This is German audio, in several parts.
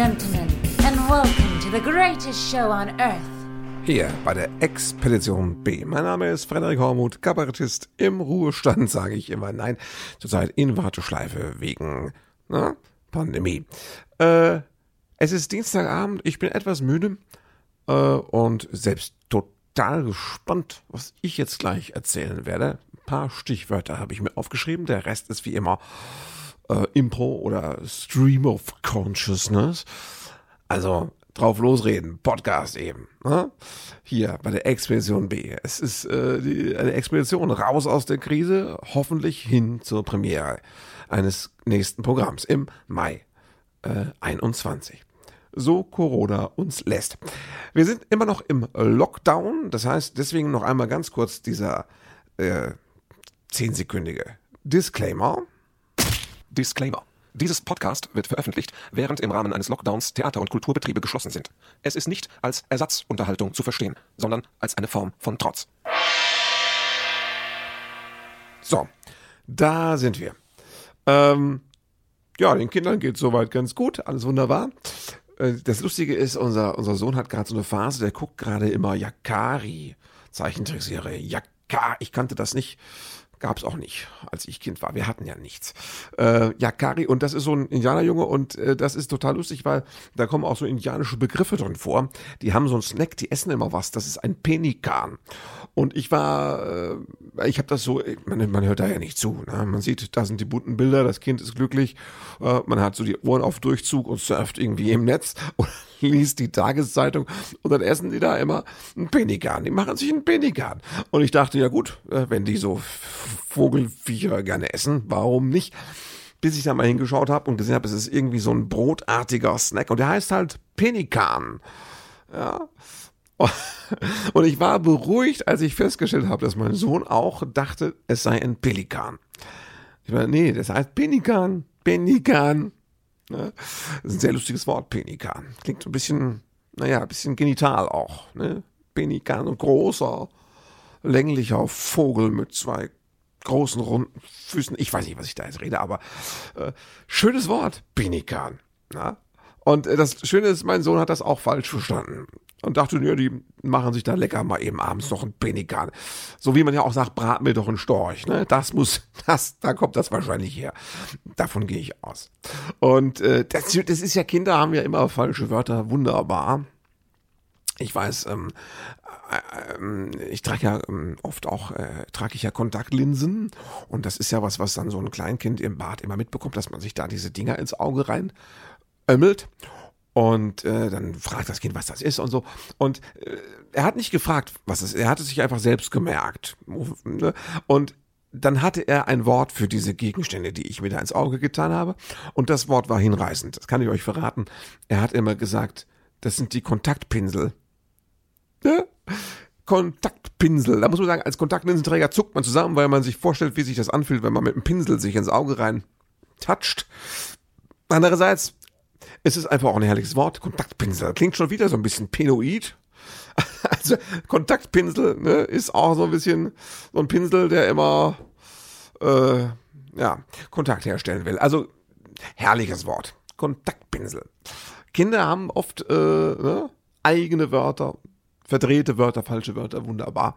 Gentlemen, and welcome to the greatest show on earth. Hier bei der Expedition B. Mein Name ist Frederik Hormuth, Kabarettist im Ruhestand, sage ich immer. Nein, zurzeit in Warteschleife wegen na, Pandemie. Äh, es ist Dienstagabend, ich bin etwas müde äh, und selbst total gespannt, was ich jetzt gleich erzählen werde. Ein paar Stichwörter habe ich mir aufgeschrieben, der Rest ist wie immer äh, Impro oder Stream of Consciousness. Also drauf losreden, Podcast eben. Ne? Hier bei der Expedition B. Es ist äh, die, eine Expedition raus aus der Krise, hoffentlich hin zur Premiere eines nächsten Programms im Mai äh, 21 so Corona uns lässt. Wir sind immer noch im Lockdown, das heißt deswegen noch einmal ganz kurz dieser äh, zehnsekündige Disclaimer. Disclaimer. Dieses Podcast wird veröffentlicht, während im Rahmen eines Lockdowns Theater- und Kulturbetriebe geschlossen sind. Es ist nicht als Ersatzunterhaltung zu verstehen, sondern als eine Form von Trotz. So, da sind wir. Ähm, ja, den Kindern geht soweit ganz gut, alles wunderbar. Äh, das Lustige ist, unser, unser Sohn hat gerade so eine Phase, der guckt gerade immer Yakari, Zeichentrickserie. Yakari, ich kannte das nicht gab es auch nicht, als ich Kind war. Wir hatten ja nichts. Äh, ja, Kari, und das ist so ein Indianerjunge und äh, das ist total lustig, weil da kommen auch so indianische Begriffe drin vor. Die haben so einen Snack, die essen immer was. Das ist ein Penikan. Und ich war, äh, ich habe das so, man, man, hört da ja nicht zu. Ne? Man sieht, da sind die bunten Bilder, das Kind ist glücklich, äh, man hat so die Ohren auf Durchzug und surft irgendwie im Netz oder liest die Tageszeitung und dann essen die da immer einen Penikan. Die machen sich einen Penikan. Und ich dachte, ja gut, äh, wenn die so Vogelviecher gerne essen, warum nicht? Bis ich da mal hingeschaut habe und gesehen habe, es ist irgendwie so ein brotartiger Snack und der heißt halt Penikan. Ja. Und ich war beruhigt, als ich festgestellt habe, dass mein Sohn auch dachte, es sei ein Pelikan. Ich meine, nee, das heißt Penikan, Penikan. Ne? Das ist ein sehr lustiges Wort, Penikan. Klingt so ein bisschen, naja, ein bisschen genital auch. Ne? Penikan, ein großer, länglicher Vogel mit zwei großen, runden Füßen. Ich weiß nicht, was ich da jetzt rede, aber äh, schönes Wort, Penikan. Na? Und äh, das Schöne ist, mein Sohn hat das auch falsch verstanden und dachte, ja, die machen sich da lecker mal eben abends noch ein Penikan. So wie man ja auch sagt, brat mir doch einen Storch, ne? Das muss, das, da kommt das wahrscheinlich her. Davon gehe ich aus. Und äh, das, das ist ja, Kinder haben ja immer falsche Wörter, wunderbar. Ich weiß, ähm, äh, äh, ich trage ja ähm, oft auch, äh, trage ich ja Kontaktlinsen und das ist ja was, was dann so ein Kleinkind im Bad immer mitbekommt, dass man sich da diese Dinger ins Auge rein ömmelt. Und äh, dann fragt das Kind, was das ist und so. Und äh, er hat nicht gefragt, was es ist. Er hat es sich einfach selbst gemerkt. Und dann hatte er ein Wort für diese Gegenstände, die ich mir da ins Auge getan habe. Und das Wort war hinreißend. Das kann ich euch verraten. Er hat immer gesagt, das sind die Kontaktpinsel. Ja? Kontaktpinsel. Da muss man sagen, als Kontaktlinsenträger zuckt man zusammen, weil man sich vorstellt, wie sich das anfühlt, wenn man mit einem Pinsel sich ins Auge rein toucht. Andererseits es ist einfach auch ein herrliches Wort. Kontaktpinsel. Klingt schon wieder so ein bisschen penoid. Also Kontaktpinsel ne, ist auch so ein bisschen so ein Pinsel, der immer äh, ja, Kontakt herstellen will. Also herrliches Wort. Kontaktpinsel. Kinder haben oft äh, ne, eigene Wörter, verdrehte Wörter, falsche Wörter, wunderbar.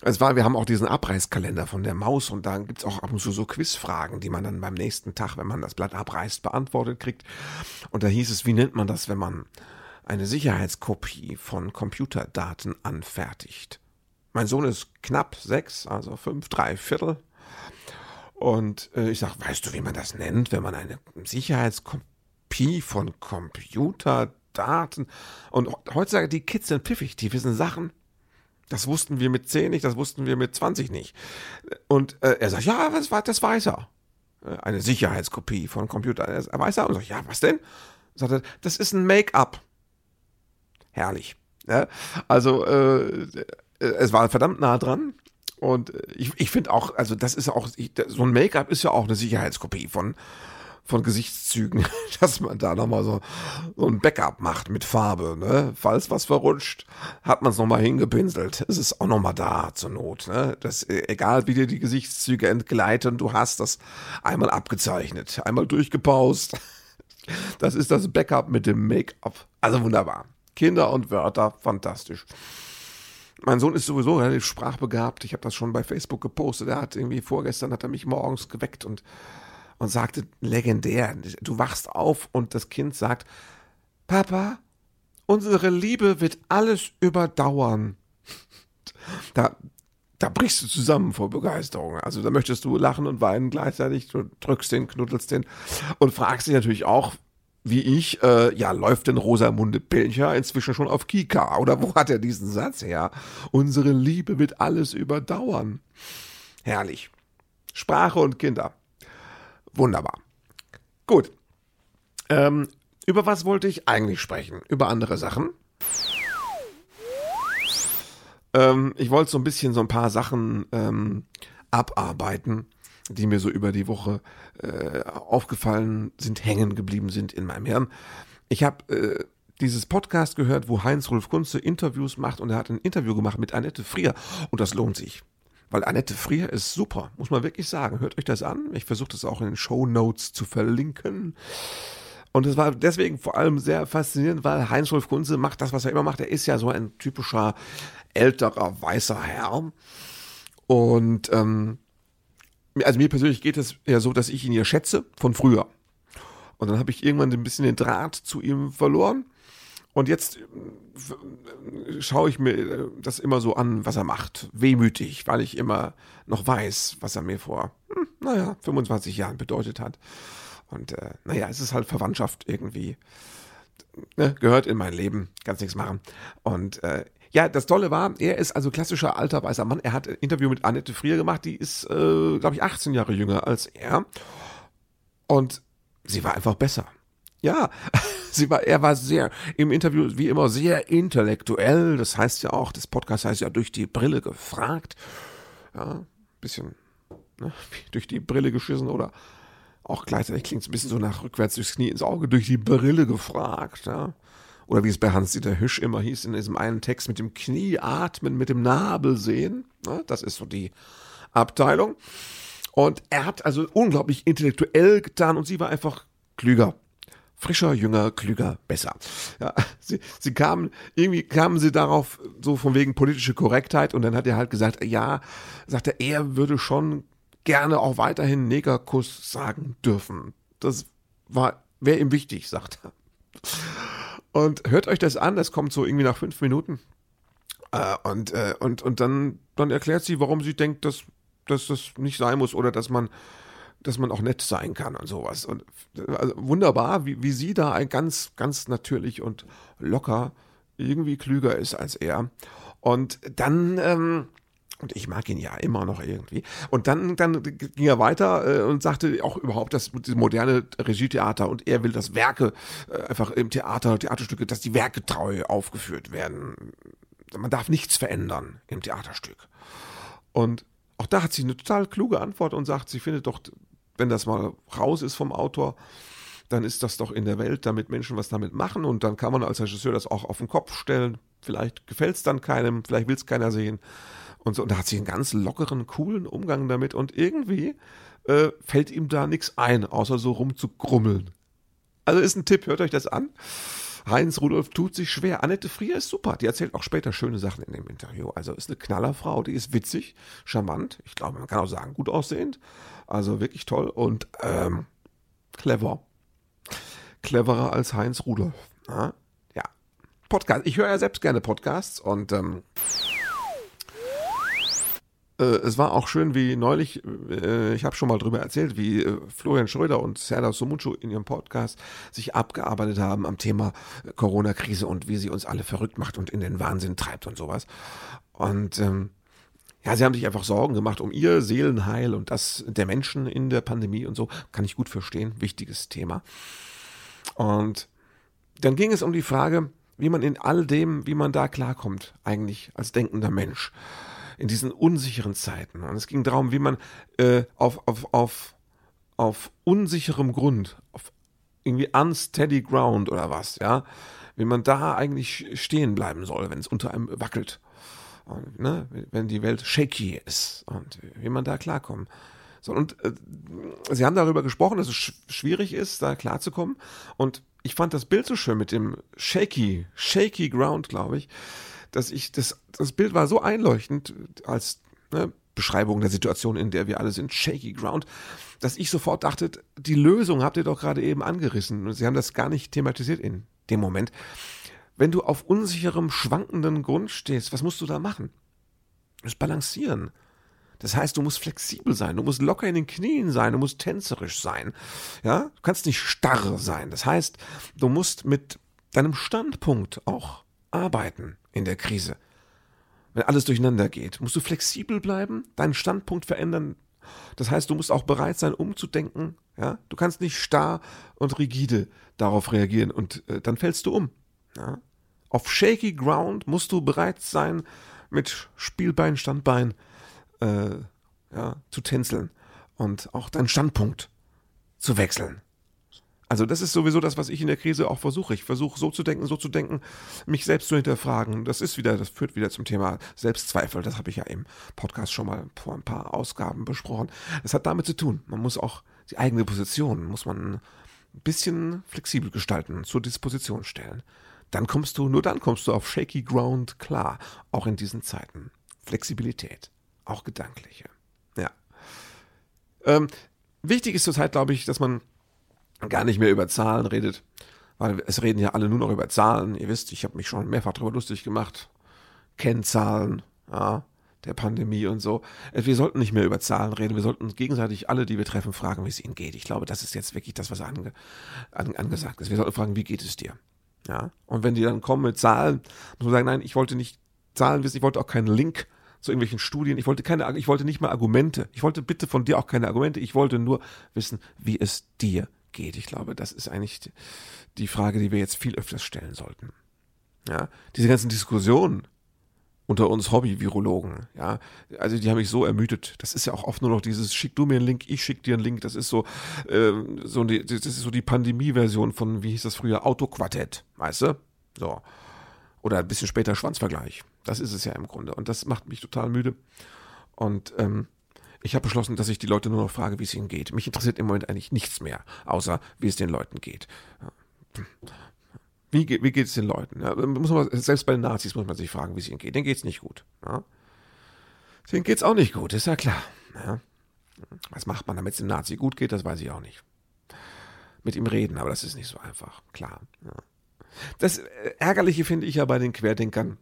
Es war, wir haben auch diesen Abreißkalender von der Maus und da gibt's auch ab und zu so Quizfragen, die man dann beim nächsten Tag, wenn man das Blatt abreißt, beantwortet kriegt. Und da hieß es, wie nennt man das, wenn man eine Sicherheitskopie von Computerdaten anfertigt? Mein Sohn ist knapp sechs, also fünf, drei Viertel. Und äh, ich sag, weißt du, wie man das nennt, wenn man eine Sicherheitskopie von Computerdaten und heutzutage die Kids sind pfiffig, die wissen Sachen, das wussten wir mit 10 nicht, das wussten wir mit 20 nicht. Und äh, er sagt, ja, das, das weiß er. Äh, eine Sicherheitskopie von Computer. Er weiß er und sagt, ja, was denn? Sagt er, das ist ein Make-up. Herrlich. Ja? Also, äh, es war verdammt nah dran. Und ich, ich finde auch, also das ist auch, so ein Make-up ist ja auch eine Sicherheitskopie von, von Gesichtszügen, dass man da nochmal so, so ein Backup macht mit Farbe, ne? Falls was verrutscht, hat man es nochmal hingepinselt. Es ist auch nochmal da zur Not, ne? Das, äh, egal wie dir die Gesichtszüge entgleiten, du hast das einmal abgezeichnet, einmal durchgepaust. Das ist das Backup mit dem Make-up. Also wunderbar. Kinder und Wörter, fantastisch. Mein Sohn ist sowieso relativ sprachbegabt. Ich habe das schon bei Facebook gepostet. Er hat irgendwie vorgestern hat er mich morgens geweckt und und sagte legendär, du wachst auf und das Kind sagt, Papa, unsere Liebe wird alles überdauern. Da, da brichst du zusammen vor Begeisterung. Also da möchtest du lachen und weinen gleichzeitig, du drückst den, knuddelst den und fragst dich natürlich auch, wie ich, äh, ja, läuft denn Rosamunde Pilcher inzwischen schon auf Kika? Oder wo hat er diesen Satz her? Unsere Liebe wird alles überdauern. Herrlich. Sprache und Kinder. Wunderbar. Gut. Ähm, über was wollte ich eigentlich sprechen? Über andere Sachen. Ähm, ich wollte so ein bisschen so ein paar Sachen ähm, abarbeiten, die mir so über die Woche äh, aufgefallen sind, hängen geblieben sind in meinem Hirn. Ich habe äh, dieses Podcast gehört, wo Heinz-Rolf Kunze Interviews macht und er hat ein Interview gemacht mit Annette Frier und das lohnt sich. Weil Annette Frier ist super, muss man wirklich sagen. Hört euch das an. Ich versuche das auch in den Show Notes zu verlinken. Und es war deswegen vor allem sehr faszinierend, weil Heinz-Rolf Kunze macht das, was er immer macht. Er ist ja so ein typischer älterer weißer Herr. Und ähm, also mir persönlich geht es ja so, dass ich ihn ja schätze von früher. Und dann habe ich irgendwann ein bisschen den Draht zu ihm verloren. Und jetzt äh, schaue ich mir äh, das immer so an, was er macht. Wehmütig, weil ich immer noch weiß, was er mir vor, hm, naja, 25 Jahren bedeutet hat. Und äh, naja, es ist halt Verwandtschaft irgendwie. Ne, gehört in mein Leben, ganz nichts machen. Und äh, ja, das Tolle war, er ist also klassischer alter weißer Mann. Er hat ein Interview mit Annette Frier gemacht, die ist, äh, glaube ich, 18 Jahre jünger als er. Und sie war einfach besser. Ja, sie war, er war sehr, im Interview wie immer sehr intellektuell. Das heißt ja auch, das Podcast heißt ja durch die Brille gefragt. Ja, bisschen ne, durch die Brille geschissen oder auch gleichzeitig klingt es ein bisschen so nach rückwärts durchs Knie ins Auge, durch die Brille gefragt. Ja. Oder wie es bei Hans-Dieter Hüsch immer hieß in diesem einen Text mit dem Knie atmen, mit dem Nabel sehen. Ja, das ist so die Abteilung. Und er hat also unglaublich intellektuell getan und sie war einfach klüger frischer, jünger, klüger, besser. Ja, sie, sie kamen, irgendwie kamen sie darauf, so von wegen politische Korrektheit, und dann hat er halt gesagt, ja, sagt er, er würde schon gerne auch weiterhin Negerkuss sagen dürfen. Das war, wäre ihm wichtig, sagt er. Und hört euch das an, das kommt so irgendwie nach fünf Minuten. Äh, und, äh, und, und dann, dann erklärt sie, warum sie denkt, dass, dass das nicht sein muss oder dass man dass man auch nett sein kann und sowas. Und also wunderbar, wie, wie sie da ein ganz, ganz natürlich und locker irgendwie klüger ist als er. Und dann, ähm, und ich mag ihn ja immer noch irgendwie. Und dann, dann ging er weiter äh, und sagte auch überhaupt das moderne Regietheater und er will, dass Werke äh, einfach im Theater, Theaterstücke, dass die Werke treu aufgeführt werden. Man darf nichts verändern im Theaterstück. Und auch da hat sie eine total kluge Antwort und sagt, sie findet doch wenn das mal raus ist vom Autor, dann ist das doch in der Welt, damit Menschen was damit machen und dann kann man als Regisseur das auch auf den Kopf stellen. Vielleicht gefällt es dann keinem, vielleicht will es keiner sehen. Und so, und da hat sie einen ganz lockeren, coolen Umgang damit und irgendwie äh, fällt ihm da nichts ein, außer so rumzugrummeln. Also ist ein Tipp, hört euch das an. Heinz Rudolf tut sich schwer. Annette Frier ist super. Die erzählt auch später schöne Sachen in dem Interview. Also ist eine Knallerfrau, die ist witzig, charmant. Ich glaube, man kann auch sagen, gut aussehend. Also wirklich toll und ähm, clever. Cleverer als Heinz Rudolf. Ja. Podcast. Ich höre ja selbst gerne Podcasts und ähm, äh, es war auch schön, wie neulich, äh, ich habe schon mal drüber erzählt, wie äh, Florian Schröder und Serdar Somuncu in ihrem Podcast sich abgearbeitet haben am Thema Corona-Krise und wie sie uns alle verrückt macht und in den Wahnsinn treibt und sowas. Und ähm, ja, sie haben sich einfach Sorgen gemacht um ihr Seelenheil und das der Menschen in der Pandemie und so. Kann ich gut verstehen. Wichtiges Thema. Und dann ging es um die Frage, wie man in all dem, wie man da klarkommt, eigentlich als denkender Mensch. In diesen unsicheren Zeiten. Und es ging darum, wie man äh, auf, auf, auf, auf unsicherem Grund, auf irgendwie unsteady ground oder was, ja, wie man da eigentlich stehen bleiben soll, wenn es unter einem wackelt. Und, ne, wenn die Welt shaky ist und wie man da klarkommen So, und äh, sie haben darüber gesprochen, dass es sch schwierig ist, da klarzukommen. Und ich fand das Bild so schön mit dem shaky, shaky ground, glaube ich, dass ich, das, das Bild war so einleuchtend als ne, Beschreibung der Situation, in der wir alle sind, shaky ground, dass ich sofort dachte, die Lösung habt ihr doch gerade eben angerissen. Sie haben das gar nicht thematisiert in dem Moment. Wenn du auf unsicherem, schwankenden Grund stehst, was musst du da machen? Du musst balancieren. Das heißt, du musst flexibel sein, du musst locker in den Knien sein, du musst tänzerisch sein. Ja, du kannst nicht starr sein. Das heißt, du musst mit deinem Standpunkt auch arbeiten in der Krise. Wenn alles durcheinander geht, musst du flexibel bleiben, deinen Standpunkt verändern. Das heißt, du musst auch bereit sein, umzudenken. Ja, du kannst nicht starr und rigide darauf reagieren und äh, dann fällst du um. Ja? Auf shaky ground musst du bereit sein, mit Spielbein, Standbein äh, ja, zu tänzeln und auch deinen Standpunkt zu wechseln. Also das ist sowieso das, was ich in der Krise auch versuche. Ich versuche so zu denken, so zu denken, mich selbst zu hinterfragen. Das ist wieder, das führt wieder zum Thema Selbstzweifel. Das habe ich ja im Podcast schon mal vor ein paar Ausgaben besprochen. Das hat damit zu tun. Man muss auch die eigene Position, muss man ein bisschen flexibel gestalten, zur Disposition stellen. Dann kommst du, nur dann kommst du auf shaky ground klar, auch in diesen Zeiten. Flexibilität. Auch gedankliche. Ja. Ähm, wichtig ist zurzeit, glaube ich, dass man gar nicht mehr über Zahlen redet, weil es reden ja alle nur noch über Zahlen. Ihr wisst, ich habe mich schon mehrfach darüber lustig gemacht. Kennzahlen, ja, der Pandemie und so. Äh, wir sollten nicht mehr über Zahlen reden. Wir sollten uns gegenseitig alle, die wir treffen, fragen, wie es ihnen geht. Ich glaube, das ist jetzt wirklich das, was ange, an, angesagt ist. Wir sollten fragen, wie geht es dir? Ja. Und wenn die dann kommen mit Zahlen, muss man sagen, nein, ich wollte nicht Zahlen wissen, ich wollte auch keinen Link zu irgendwelchen Studien. Ich wollte keine, ich wollte nicht mal Argumente. Ich wollte bitte von dir auch keine Argumente. Ich wollte nur wissen, wie es dir geht. Ich glaube, das ist eigentlich die Frage, die wir jetzt viel öfters stellen sollten. Ja, diese ganzen Diskussionen unter uns Hobby-Virologen, ja, also die haben mich so ermüdet. Das ist ja auch oft nur noch dieses, schick du mir einen Link, ich schick dir einen Link. Das ist so, äh, so die, das ist so die Pandemie-Version von, wie hieß das früher, Autoquartett, weißt du? So. Oder ein bisschen später Schwanzvergleich. Das ist es ja im Grunde. Und das macht mich total müde. Und ähm, ich habe beschlossen, dass ich die Leute nur noch frage, wie es ihnen geht. Mich interessiert im Moment eigentlich nichts mehr, außer wie es den Leuten geht. Wie, wie geht es den Leuten? Ja, man, selbst bei den Nazis muss man sich fragen, wie es ihnen geht. Denen geht es nicht gut. Ja? Denen geht es auch nicht gut, ist ja klar. Ja? Was macht man, damit es dem Nazi gut geht, das weiß ich auch nicht. Mit ihm reden, aber das ist nicht so einfach, klar. Ja. Das Ärgerliche finde ich ja bei den Querdenkern,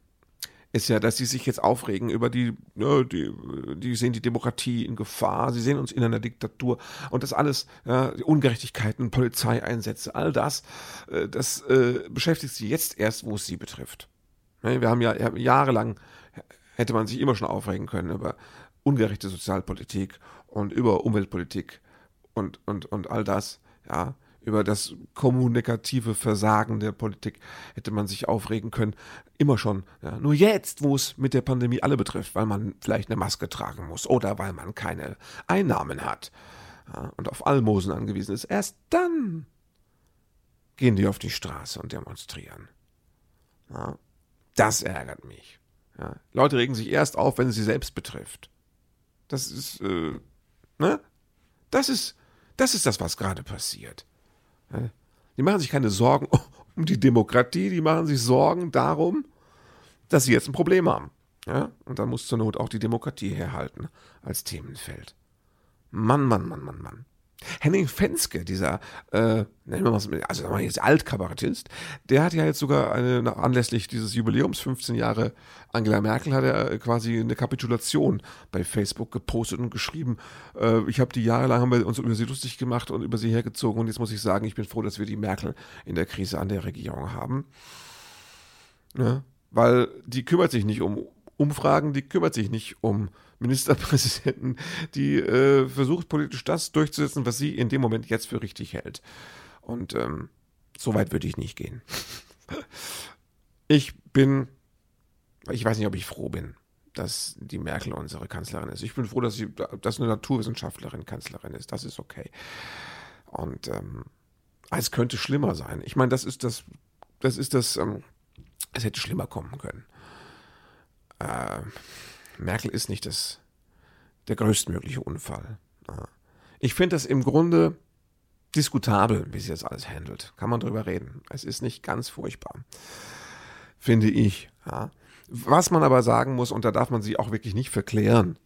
ist ja, dass sie sich jetzt aufregen über die, ja, die, die sehen die Demokratie in Gefahr, sie sehen uns in einer Diktatur und das alles, ja, Ungerechtigkeiten, Polizeieinsätze, all das, äh, das äh, beschäftigt sie jetzt erst, wo es sie betrifft. Wir haben ja jahrelang, hätte man sich immer schon aufregen können über ungerechte Sozialpolitik und über Umweltpolitik und, und, und all das, ja über das kommunikative Versagen der Politik hätte man sich aufregen können. Immer schon. Ja. Nur jetzt, wo es mit der Pandemie alle betrifft, weil man vielleicht eine Maske tragen muss oder weil man keine Einnahmen hat ja, und auf Almosen angewiesen ist, erst dann gehen die auf die Straße und demonstrieren. Ja. Das ärgert mich. Leute regen sich erst auf, wenn es sie selbst betrifft. Das ist, äh, ne? Das ist, das ist das, was gerade passiert. Die machen sich keine Sorgen um die Demokratie, die machen sich Sorgen darum, dass sie jetzt ein Problem haben. Ja? Und dann muss zur Not auch die Demokratie herhalten als Themenfeld. Mann, Mann, Mann, Mann, Mann. Henning Fenske, dieser, äh, nennen wir mal, also jetzt Altkabarettist, der hat ja jetzt sogar eine, anlässlich dieses Jubiläums 15 Jahre Angela Merkel hat er quasi eine Kapitulation bei Facebook gepostet und geschrieben. Äh, ich habe die Jahre lang haben wir uns über sie lustig gemacht und über sie hergezogen und jetzt muss ich sagen, ich bin froh, dass wir die Merkel in der Krise an der Regierung haben. Ja, weil die kümmert sich nicht um Umfragen, die kümmert sich nicht um Ministerpräsidenten, die äh, versucht politisch das durchzusetzen, was sie in dem Moment jetzt für richtig hält. Und ähm, so weit würde ich nicht gehen. Ich bin, ich weiß nicht, ob ich froh bin, dass die Merkel unsere Kanzlerin ist. Ich bin froh, dass sie, dass eine Naturwissenschaftlerin Kanzlerin ist. Das ist okay. Und ähm, es könnte schlimmer sein. Ich meine, das ist das, das ist das, ähm, es hätte schlimmer kommen können. Äh, Merkel ist nicht das, der größtmögliche Unfall. Ich finde das im Grunde diskutabel, wie sie das alles handelt. Kann man drüber reden. Es ist nicht ganz furchtbar. Finde ich. Ja. Was man aber sagen muss, und da darf man sie auch wirklich nicht verklären,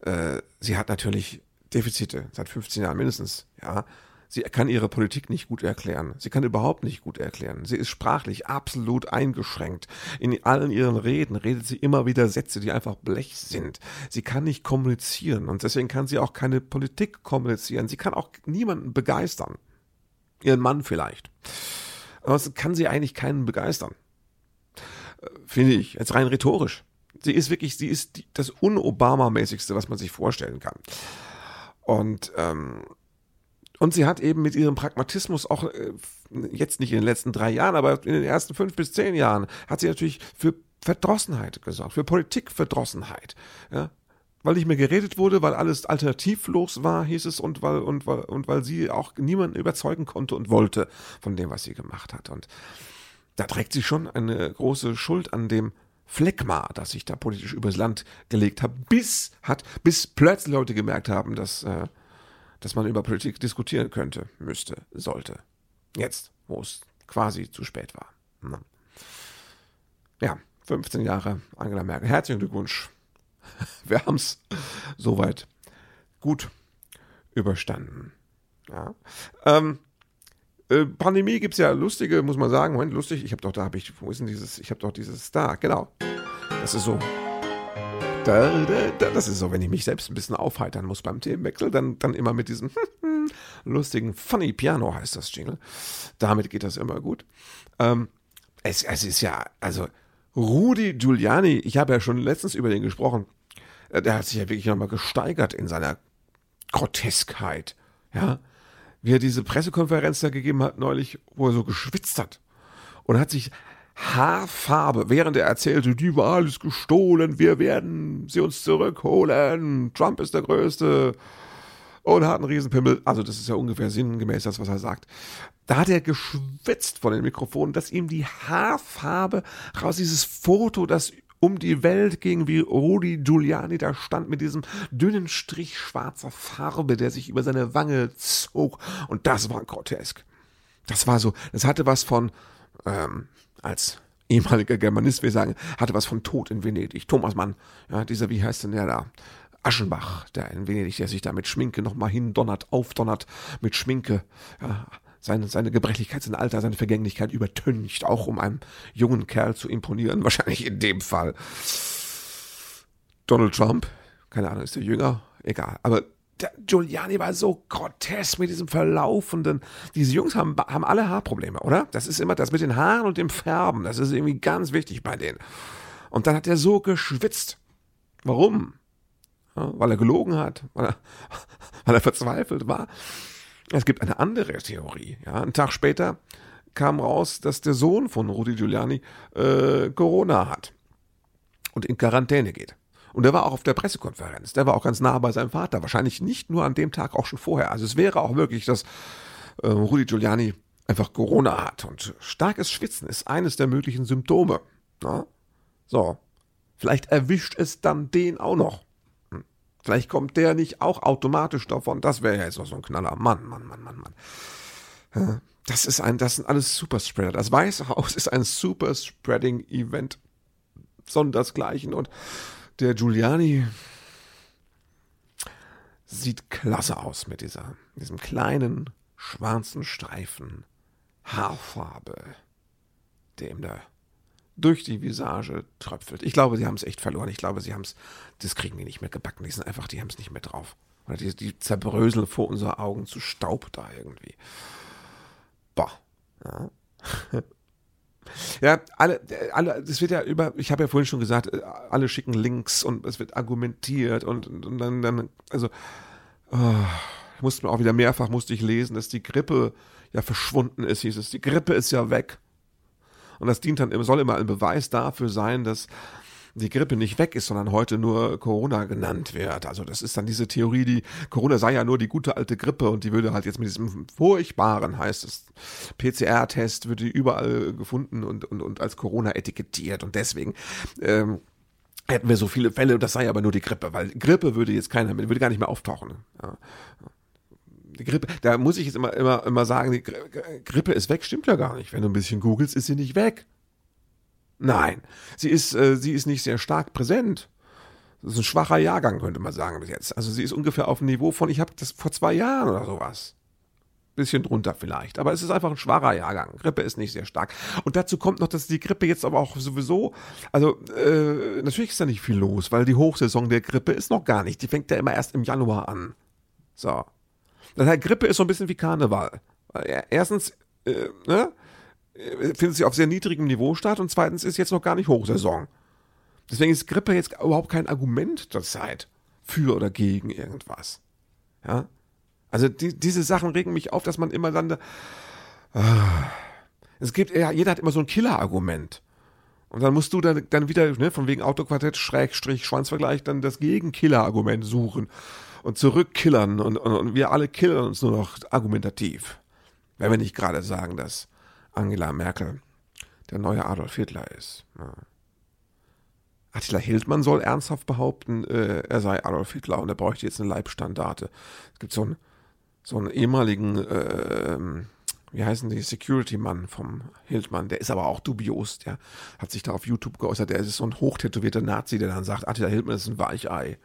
äh, sie hat natürlich Defizite seit 15 Jahren mindestens. Ja. Sie kann ihre Politik nicht gut erklären. Sie kann überhaupt nicht gut erklären. Sie ist sprachlich absolut eingeschränkt. In allen ihren Reden redet sie immer wieder Sätze, die einfach Blech sind. Sie kann nicht kommunizieren und deswegen kann sie auch keine Politik kommunizieren. Sie kann auch niemanden begeistern. Ihren Mann vielleicht. Aber kann sie eigentlich keinen begeistern. Äh, finde ich, jetzt rein rhetorisch. Sie ist wirklich, sie ist die, das Un-Obama-mäßigste, was man sich vorstellen kann. Und ähm, und sie hat eben mit ihrem Pragmatismus auch, äh, jetzt nicht in den letzten drei Jahren, aber in den ersten fünf bis zehn Jahren, hat sie natürlich für Verdrossenheit gesorgt, für Politikverdrossenheit. Ja? Weil nicht mehr geredet wurde, weil alles alternativlos war, hieß es, und weil, und weil, und weil sie auch niemanden überzeugen konnte und wollte von dem, was sie gemacht hat. Und da trägt sie schon eine große Schuld an dem Fleckma, das sich da politisch übers Land gelegt hat, bis hat, bis plötzlich Leute gemerkt haben, dass äh, dass man über Politik diskutieren könnte, müsste, sollte. Jetzt, wo es quasi zu spät war. Ja, 15 Jahre Angela Merkel. Herzlichen Glückwunsch. Wir haben es soweit gut überstanden. Ja. Ähm, äh, Pandemie gibt es ja lustige, muss man sagen. Moment, lustig. Ich habe doch, da habe ich, wo ist denn dieses, ich habe doch dieses da, genau. Das ist so da, da, da. Das ist so, wenn ich mich selbst ein bisschen aufheitern muss beim Themenwechsel, dann, dann immer mit diesem lustigen Funny Piano heißt das Jingle. Damit geht das immer gut. Ähm, es, es ist ja, also Rudi Giuliani, ich habe ja schon letztens über den gesprochen, äh, der hat sich ja wirklich nochmal gesteigert in seiner Groteskheit. Ja, wie er diese Pressekonferenz da gegeben hat neulich, wo er so geschwitzt hat und hat sich Haarfarbe, während er erzählte, die Wahl ist gestohlen, wir werden sie uns zurückholen, Trump ist der Größte und hat einen Riesenpimmel. Also das ist ja ungefähr sinngemäß das, was er sagt. Da hat er geschwitzt von den Mikrofonen, dass ihm die Haarfarbe raus, dieses Foto, das um die Welt ging, wie Rudi Giuliani da stand mit diesem dünnen Strich schwarzer Farbe, der sich über seine Wange zog. Und das war grotesk. Das war so, das hatte was von, ähm, als ehemaliger Germanist, wir sagen, hatte was von Tod in Venedig. Thomas Mann, ja, dieser, wie heißt denn der da? Aschenbach, der in Venedig, der sich da mit Schminke nochmal hindonnert, aufdonnert, mit Schminke, ja, seine, seine Gebrechlichkeit, sein Alter, seine Vergänglichkeit übertüncht, auch um einem jungen Kerl zu imponieren, wahrscheinlich in dem Fall. Donald Trump, keine Ahnung, ist der jünger? Egal, aber Giuliani war so grotesk mit diesem verlaufenden. Diese Jungs haben, haben alle Haarprobleme, oder? Das ist immer das mit den Haaren und dem Färben. Das ist irgendwie ganz wichtig bei denen. Und dann hat er so geschwitzt. Warum? Ja, weil er gelogen hat, weil er, weil er verzweifelt war. Es gibt eine andere Theorie. Ja, einen Tag später kam raus, dass der Sohn von Rudi Giuliani äh, Corona hat und in Quarantäne geht. Und der war auch auf der Pressekonferenz. Der war auch ganz nah bei seinem Vater. Wahrscheinlich nicht nur an dem Tag, auch schon vorher. Also es wäre auch wirklich, dass äh, Rudi Giuliani einfach Corona hat. Und starkes Schwitzen ist eines der möglichen Symptome. Na? So. Vielleicht erwischt es dann den auch noch. Hm. Vielleicht kommt der nicht auch automatisch davon. Das wäre ja jetzt noch so ein Knaller. Mann, Mann, Mann, Mann, Mann. Das ist ein, das sind alles Superspreader. Das Weiße Haus ist ein Superspreading-Event. Sondersgleichen und der Giuliani sieht klasse aus mit dieser, diesem kleinen schwarzen Streifen Haarfarbe, der ihm da durch die Visage tröpfelt. Ich glaube, sie haben es echt verloren. Ich glaube, sie haben es, das kriegen die nicht mehr gebacken. Die sind einfach, die haben es nicht mehr drauf. Oder die, die zerbröseln vor unseren Augen zu Staub da irgendwie. Boah. Ja. Ja, alle, alle, das wird ja über, ich habe ja vorhin schon gesagt, äh, alle schicken Links und es wird argumentiert und, und dann, dann, also, oh, musste mir auch wieder mehrfach musste ich lesen, dass die Grippe ja verschwunden ist, hieß es. Die Grippe ist ja weg. Und das dient dann, soll immer ein Beweis dafür sein, dass die Grippe nicht weg ist, sondern heute nur Corona genannt wird. Also das ist dann diese Theorie, die Corona sei ja nur die gute alte Grippe und die würde halt jetzt mit diesem furchtbaren, heißt es, PCR-Test würde überall gefunden und, und, und als Corona etikettiert und deswegen ähm, hätten wir so viele Fälle, das sei aber nur die Grippe, weil Grippe würde jetzt keiner, würde gar nicht mehr auftauchen. Ja. Die Grippe, da muss ich jetzt immer, immer, immer sagen, die Grippe ist weg, stimmt ja gar nicht. Wenn du ein bisschen googelst, ist sie nicht weg. Nein, sie ist, äh, sie ist nicht sehr stark präsent. Das ist ein schwacher Jahrgang, könnte man sagen bis jetzt. Also sie ist ungefähr auf dem Niveau von, ich habe das vor zwei Jahren oder sowas. Bisschen drunter vielleicht. Aber es ist einfach ein schwacher Jahrgang. Grippe ist nicht sehr stark. Und dazu kommt noch, dass die Grippe jetzt aber auch sowieso, also äh, natürlich ist da nicht viel los, weil die Hochsaison der Grippe ist noch gar nicht. Die fängt ja immer erst im Januar an. So. Das heißt, Grippe ist so ein bisschen wie Karneval. Erstens, äh, ne, findet sie auf sehr niedrigem Niveau statt und zweitens ist jetzt noch gar nicht Hochsaison. Deswegen ist Grippe jetzt überhaupt kein Argument zur Zeit für oder gegen irgendwas. Ja, also die, diese Sachen regen mich auf, dass man immer dann. Äh, es gibt, ja, jeder hat immer so ein Killer-Argument. Und dann musst du dann, dann wieder, ne, von wegen Autoquartett, Schrägstrich, Schwanzvergleich, dann das Gegen-Killer-Argument suchen und zurückkillern und, und, und wir alle killern uns nur noch argumentativ. Wenn wir nicht gerade sagen, dass Angela Merkel der neue Adolf Hitler ist. Ja. Attila Hildmann soll ernsthaft behaupten, äh, er sei Adolf Hitler und er bräuchte jetzt eine Leibstandarte. Es gibt so einen so einen ehemaligen, äh, wie heißen die, Security-Mann vom Hildmann, der ist aber auch dubios, der hat sich da auf YouTube geäußert, der ist so ein hochtätowierter Nazi, der dann sagt, Attila Hildmann ist ein Weichei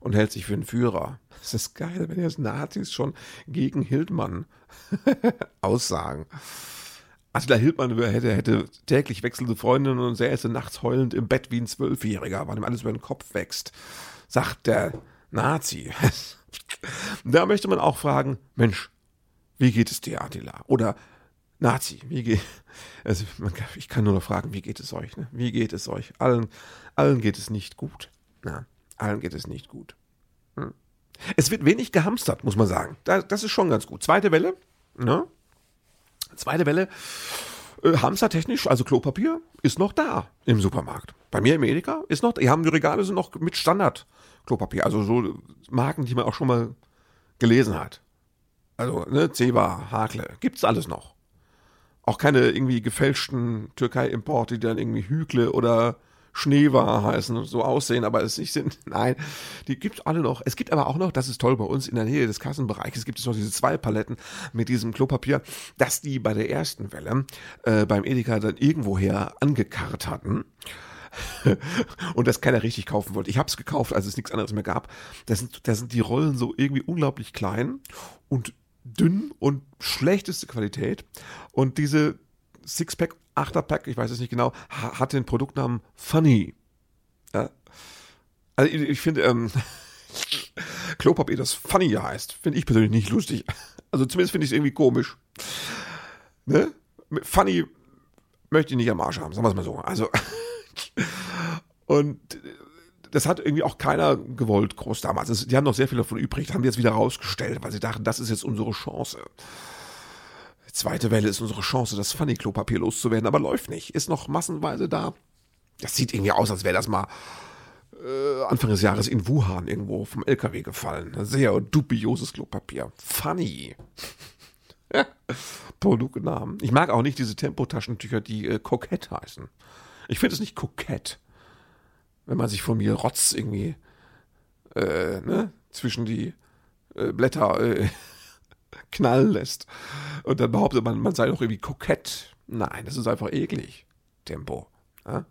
und hält sich für einen Führer. Das ist geil, wenn jetzt Nazis schon gegen Hildmann aussagen. Attila Hildmann hätte, hätte täglich wechselnde Freundinnen und säße nachts heulend im Bett wie ein Zwölfjähriger, weil ihm alles über den Kopf wächst, sagt der Nazi. Da möchte man auch fragen, Mensch, wie geht es dir, Attila? Oder Nazi, wie geht also ich kann nur noch fragen, wie geht es euch? Ne? Wie geht es euch? Allen, allen geht es nicht gut. Ja, allen geht es nicht gut. Hm. Es wird wenig gehamstert, muss man sagen. Das ist schon ganz gut. Zweite Welle, ne? Zweite Welle, äh, hamstertechnisch, also Klopapier, ist noch da im Supermarkt. Bei mir im Edeka ist noch, die haben die Regale sind noch mit Standard Klopapier. Also so Marken, die man auch schon mal gelesen hat. Also, ne, Zeba, Hakle, gibt's alles noch. Auch keine irgendwie gefälschten Türkei-Importe, die dann irgendwie Hügle oder Schneewar heißen und so aussehen, aber es nicht sind. Nein, die gibt's alle noch. Es gibt aber auch noch, das ist toll bei uns in der Nähe des Kassenbereiches, gibt es noch diese zwei Paletten mit diesem Klopapier, dass die bei der ersten Welle äh, beim Edeka dann irgendwoher angekarrt hatten. und das keiner richtig kaufen wollte. Ich habe es gekauft, als es nichts anderes mehr gab. Da sind, da sind die Rollen so irgendwie unglaublich klein und dünn und schlechteste Qualität. Und diese Sixpack, Achterpack, ich weiß es nicht genau, hat den Produktnamen Funny. Ja. Also ich, ich finde, ähm, Klopapier, das Funny heißt, finde ich persönlich nicht lustig. Also zumindest finde ich es irgendwie komisch. Ne? Funny möchte ich nicht am Arsch haben, sagen wir es mal so. Also Und das hat irgendwie auch keiner gewollt, groß damals. die haben noch sehr viel davon übrig, haben die jetzt wieder rausgestellt, weil sie dachten, das ist jetzt unsere Chance. Zweite Welle ist unsere Chance, das Funny-Klopapier loszuwerden, aber läuft nicht. Ist noch massenweise da. Das sieht irgendwie aus, als wäre das mal äh, Anfang des Jahres in Wuhan irgendwo vom LKW gefallen. Sehr dubioses Klopapier. Funny. Produktnamen. Ich mag auch nicht diese Tempotaschentücher, die äh, kokett heißen. Ich finde es nicht kokett, wenn man sich von mir Rotz irgendwie äh, ne, zwischen die äh, Blätter äh, knallen lässt. Und dann behauptet man, man sei doch irgendwie kokett. Nein, das ist einfach eklig. Tempo. Ja?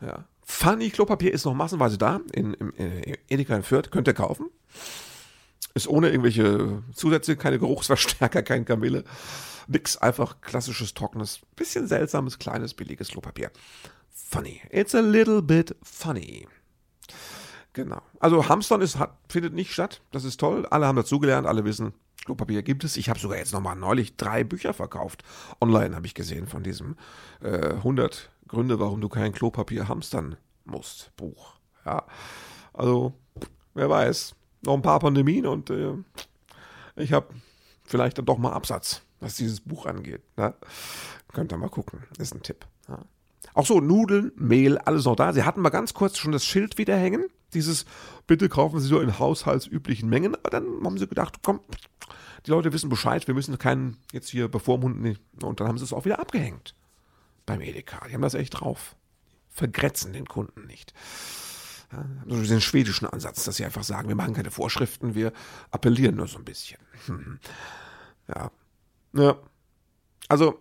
ja. Funny Klopapier ist noch massenweise da. In, im, in Edeka in Fürth. Könnt ihr kaufen. Ist ohne irgendwelche Zusätze, keine Geruchsverstärker, kein Kamille. Nix, einfach klassisches, trockenes, bisschen seltsames, kleines, billiges Klopapier. Funny. It's a little bit funny. Genau. Also Hamstern ist, hat, findet nicht statt. Das ist toll. Alle haben dazugelernt. Alle wissen, Klopapier gibt es. Ich habe sogar jetzt nochmal neulich drei Bücher verkauft. Online habe ich gesehen von diesem äh, 100 Gründe, warum du kein Klopapier hamstern musst. Buch. Ja. Also, wer weiß. Noch ein paar Pandemien und äh, ich habe vielleicht dann doch mal Absatz was dieses Buch angeht. Ne? Könnt ihr mal gucken. Ist ein Tipp. Ja. Auch so, Nudeln, Mehl, alles noch da. Sie hatten mal ganz kurz schon das Schild wieder hängen. Dieses, bitte kaufen Sie so in haushaltsüblichen Mengen. Aber dann haben sie gedacht, komm, die Leute wissen Bescheid, wir müssen keinen jetzt hier bevormunden. Und dann haben sie es auch wieder abgehängt. Beim Edeka. Die haben das echt drauf. vergrätzen den Kunden nicht. Ja, also den schwedischen Ansatz, dass sie einfach sagen, wir machen keine Vorschriften, wir appellieren nur so ein bisschen. Hm. Ja. Ja. Also,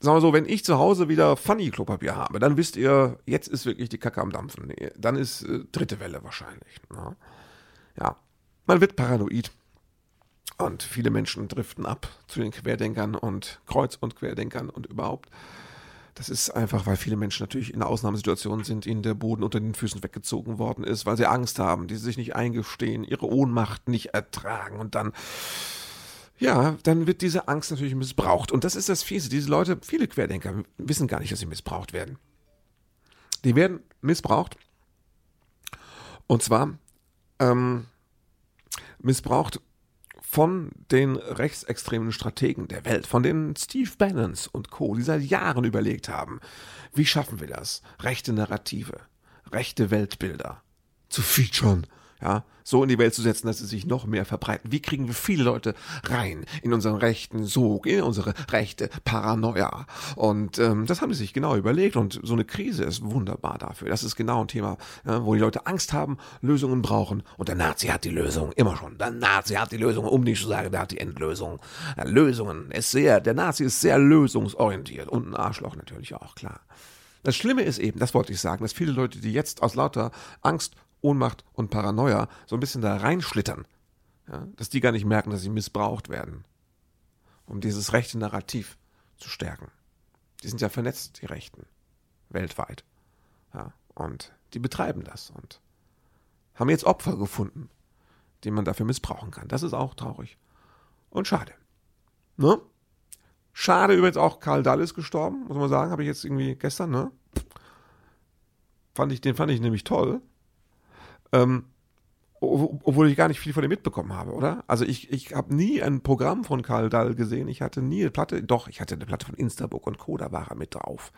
sagen wir so, wenn ich zu Hause wieder Funny-Klopapier habe, dann wisst ihr, jetzt ist wirklich die Kacke am Dampfen. Dann ist äh, dritte Welle wahrscheinlich. Ja. ja. Man wird paranoid. Und viele Menschen driften ab zu den Querdenkern und Kreuz- und Querdenkern und überhaupt. Das ist einfach, weil viele Menschen natürlich in Ausnahmesituationen sind, ihnen der Boden unter den Füßen weggezogen worden ist, weil sie Angst haben, die sich nicht eingestehen, ihre Ohnmacht nicht ertragen und dann, ja, dann wird diese Angst natürlich missbraucht. Und das ist das Fiese. Diese Leute, viele Querdenker, wissen gar nicht, dass sie missbraucht werden. Die werden missbraucht. Und zwar ähm, missbraucht von den rechtsextremen Strategen der Welt, von den Steve Bannons und Co., die seit Jahren überlegt haben, wie schaffen wir das, rechte Narrative, rechte Weltbilder zu featuren, ja, so in die Welt zu setzen, dass sie sich noch mehr verbreiten. Wie kriegen wir viele Leute rein in unseren rechten Sog, in unsere rechte Paranoia? Und ähm, das haben sie sich genau überlegt und so eine Krise ist wunderbar dafür. Das ist genau ein Thema, ja, wo die Leute Angst haben, Lösungen brauchen und der Nazi hat die Lösung, immer schon. Der Nazi hat die Lösung, um nicht zu sagen, der hat die Endlösung. Ja, Lösungen ist sehr, der Nazi ist sehr lösungsorientiert und ein Arschloch natürlich auch, klar. Das Schlimme ist eben, das wollte ich sagen, dass viele Leute, die jetzt aus lauter Angst Ohnmacht und Paranoia so ein bisschen da reinschlittern, ja, dass die gar nicht merken, dass sie missbraucht werden, um dieses rechte Narrativ zu stärken. Die sind ja vernetzt, die Rechten, weltweit. Ja, und die betreiben das und haben jetzt Opfer gefunden, die man dafür missbrauchen kann. Das ist auch traurig und schade. Ne? Schade übrigens auch, Karl Dall ist gestorben, muss man sagen, habe ich jetzt irgendwie gestern, ne? Fand ich, den fand ich nämlich toll. Ähm, obwohl ich gar nicht viel von dem mitbekommen habe, oder? Also ich, ich habe nie ein Programm von Karl Dall gesehen. Ich hatte nie eine Platte, doch, ich hatte eine Platte von Instabook und Co., da war er mit drauf.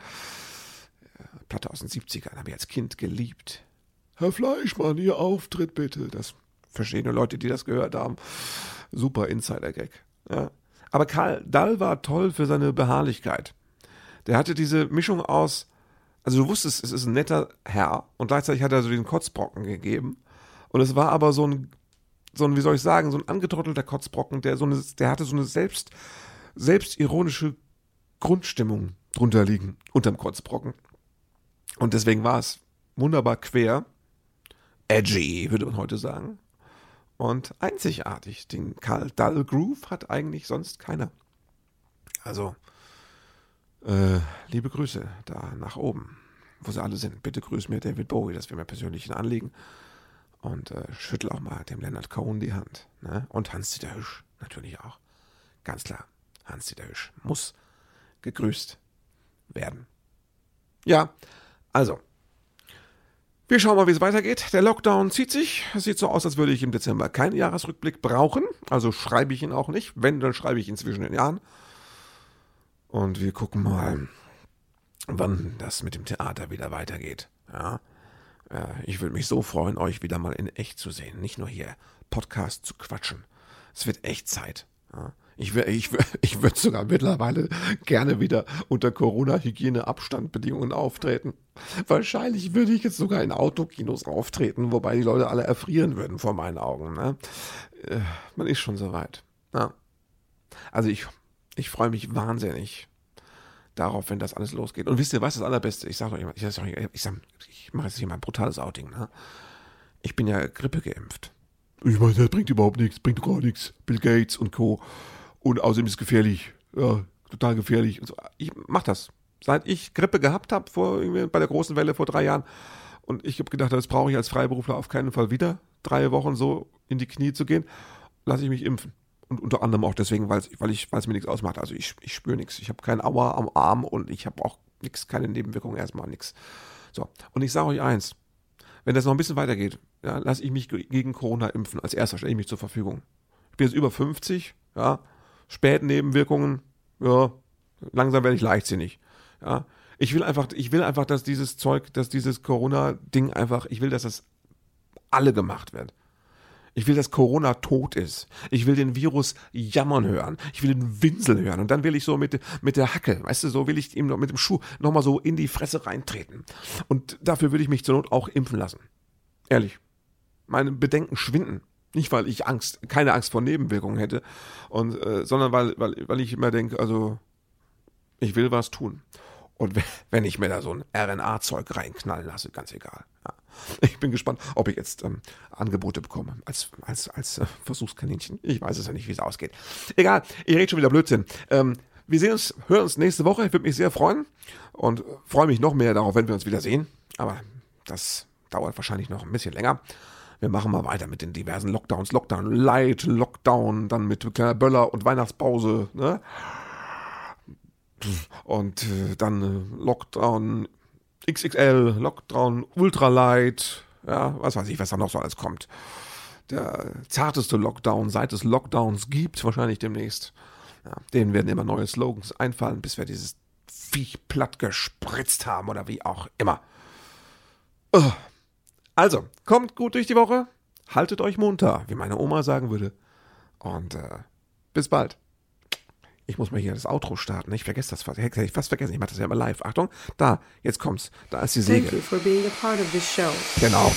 Platte aus den 70ern, habe ich als Kind geliebt. Herr Fleischmann, Ihr Auftritt bitte. Das verstehen nur Leute, die das gehört haben. Super Insider-Gag. Ja. Aber Karl Dall war toll für seine Beharrlichkeit. Der hatte diese Mischung aus also du wusstest, es ist ein netter Herr und gleichzeitig hat er so den Kotzbrocken gegeben. Und es war aber so ein, so ein, wie soll ich sagen, so ein angetrottelter Kotzbrocken, der so eine, der hatte so eine selbst, selbstironische Grundstimmung drunter liegen, unterm Kotzbrocken. Und deswegen war es wunderbar quer, edgy, würde man heute sagen. Und einzigartig. Den Karl Dull Groove hat eigentlich sonst keiner. Also, äh, liebe Grüße da nach oben, wo sie alle sind. Bitte grüß mir David Bowie, das wäre mir persönlich ein Anliegen. Und äh, schüttel auch mal dem Leonard Cohen die Hand. Ne? Und Hans-Dieter Hüsch natürlich auch. Ganz klar, Hans-Dieter Hüsch muss gegrüßt werden. Ja, also, wir schauen mal, wie es weitergeht. Der Lockdown zieht sich. Es sieht so aus, als würde ich im Dezember keinen Jahresrückblick brauchen. Also schreibe ich ihn auch nicht. Wenn, dann schreibe ich ihn zwischen den Jahren. Und wir gucken mal, wann das mit dem Theater wieder weitergeht. Ja. Ich würde mich so freuen, euch wieder mal in echt zu sehen. Nicht nur hier Podcast zu quatschen. Es wird echt Zeit. Ja. Ich, ich, ich würde sogar mittlerweile gerne wieder unter Corona-Hygiene-Abstandbedingungen auftreten. Wahrscheinlich würde ich jetzt sogar in Autokinos auftreten, wobei die Leute alle erfrieren würden vor meinen Augen. Ne? Äh, man ist schon soweit. Ja. Also ich ich freue mich wahnsinnig darauf, wenn das alles losgeht. Und wisst ihr, was das Allerbeste? Ich sage euch, ich, sag, ich, sag, ich mache jetzt hier mal ein brutales Outing. Ne? Ich bin ja Grippe geimpft. Ich meine, das bringt überhaupt nichts, bringt gar nichts. Bill Gates und Co. Und außerdem ist es gefährlich. Ja, total gefährlich. So. Ich mache das. Seit ich Grippe gehabt habe, bei der großen Welle vor drei Jahren, und ich habe gedacht, das brauche ich als Freiberufler auf keinen Fall wieder, drei Wochen so in die Knie zu gehen, lasse ich mich impfen. Und unter anderem auch deswegen, weil, weil, ich, weil es mir nichts ausmacht. Also ich, ich spüre nichts. Ich habe keinen Aua am Arm und ich habe auch nichts, keine Nebenwirkungen erstmal, nichts. So, und ich sage euch eins, wenn das noch ein bisschen weitergeht, ja, lasse ich mich gegen Corona impfen. Als erster stelle ich mich zur Verfügung. Ich bin jetzt über 50, ja, Spätnebenwirkungen, ja, langsam werde ich leichtsinnig. Ja, ich will einfach, ich will einfach, dass dieses Zeug, dass dieses Corona-Ding einfach, ich will, dass das alle gemacht wird. Ich will, dass Corona tot ist. Ich will den Virus jammern hören. Ich will den Winsel hören. Und dann will ich so mit, mit der Hacke, weißt du, so will ich ihm noch mit dem Schuh nochmal so in die Fresse reintreten. Und dafür würde ich mich zur Not auch impfen lassen. Ehrlich. Meine Bedenken schwinden. Nicht, weil ich Angst, keine Angst vor Nebenwirkungen hätte, und, äh, sondern weil, weil, weil ich immer denke, also, ich will was tun. Und wenn ich mir da so ein RNA-Zeug reinknallen lasse, ganz egal. Ja. Ich bin gespannt, ob ich jetzt ähm, Angebote bekomme als, als, als äh, Versuchskaninchen. Ich weiß es ja nicht, wie es ausgeht. Egal, ich rede schon wieder Blödsinn. Ähm, wir sehen uns, hören uns nächste Woche. Ich würde mich sehr freuen und freue mich noch mehr darauf, wenn wir uns wieder sehen. Aber das dauert wahrscheinlich noch ein bisschen länger. Wir machen mal weiter mit den diversen Lockdowns. Lockdown Light, Lockdown, dann mit Böller und Weihnachtspause. Ne? Und äh, dann äh, Lockdown XXL, Lockdown Ultralight, ja, was weiß ich, was da noch so alles kommt. Der zarteste Lockdown, seit es Lockdowns gibt, wahrscheinlich demnächst. Ja, denen werden immer neue Slogans einfallen, bis wir dieses Viech platt gespritzt haben oder wie auch immer. Also, kommt gut durch die Woche, haltet euch munter, wie meine Oma sagen würde. Und äh, bis bald. Ich muss mal hier das Outro starten. Ich vergesse das fast. Hätte ich fast vergessen. Ich mache das ja immer live. Achtung, da, jetzt kommt's. Da ist die Säge. Thank you for being a part of this show. Genau.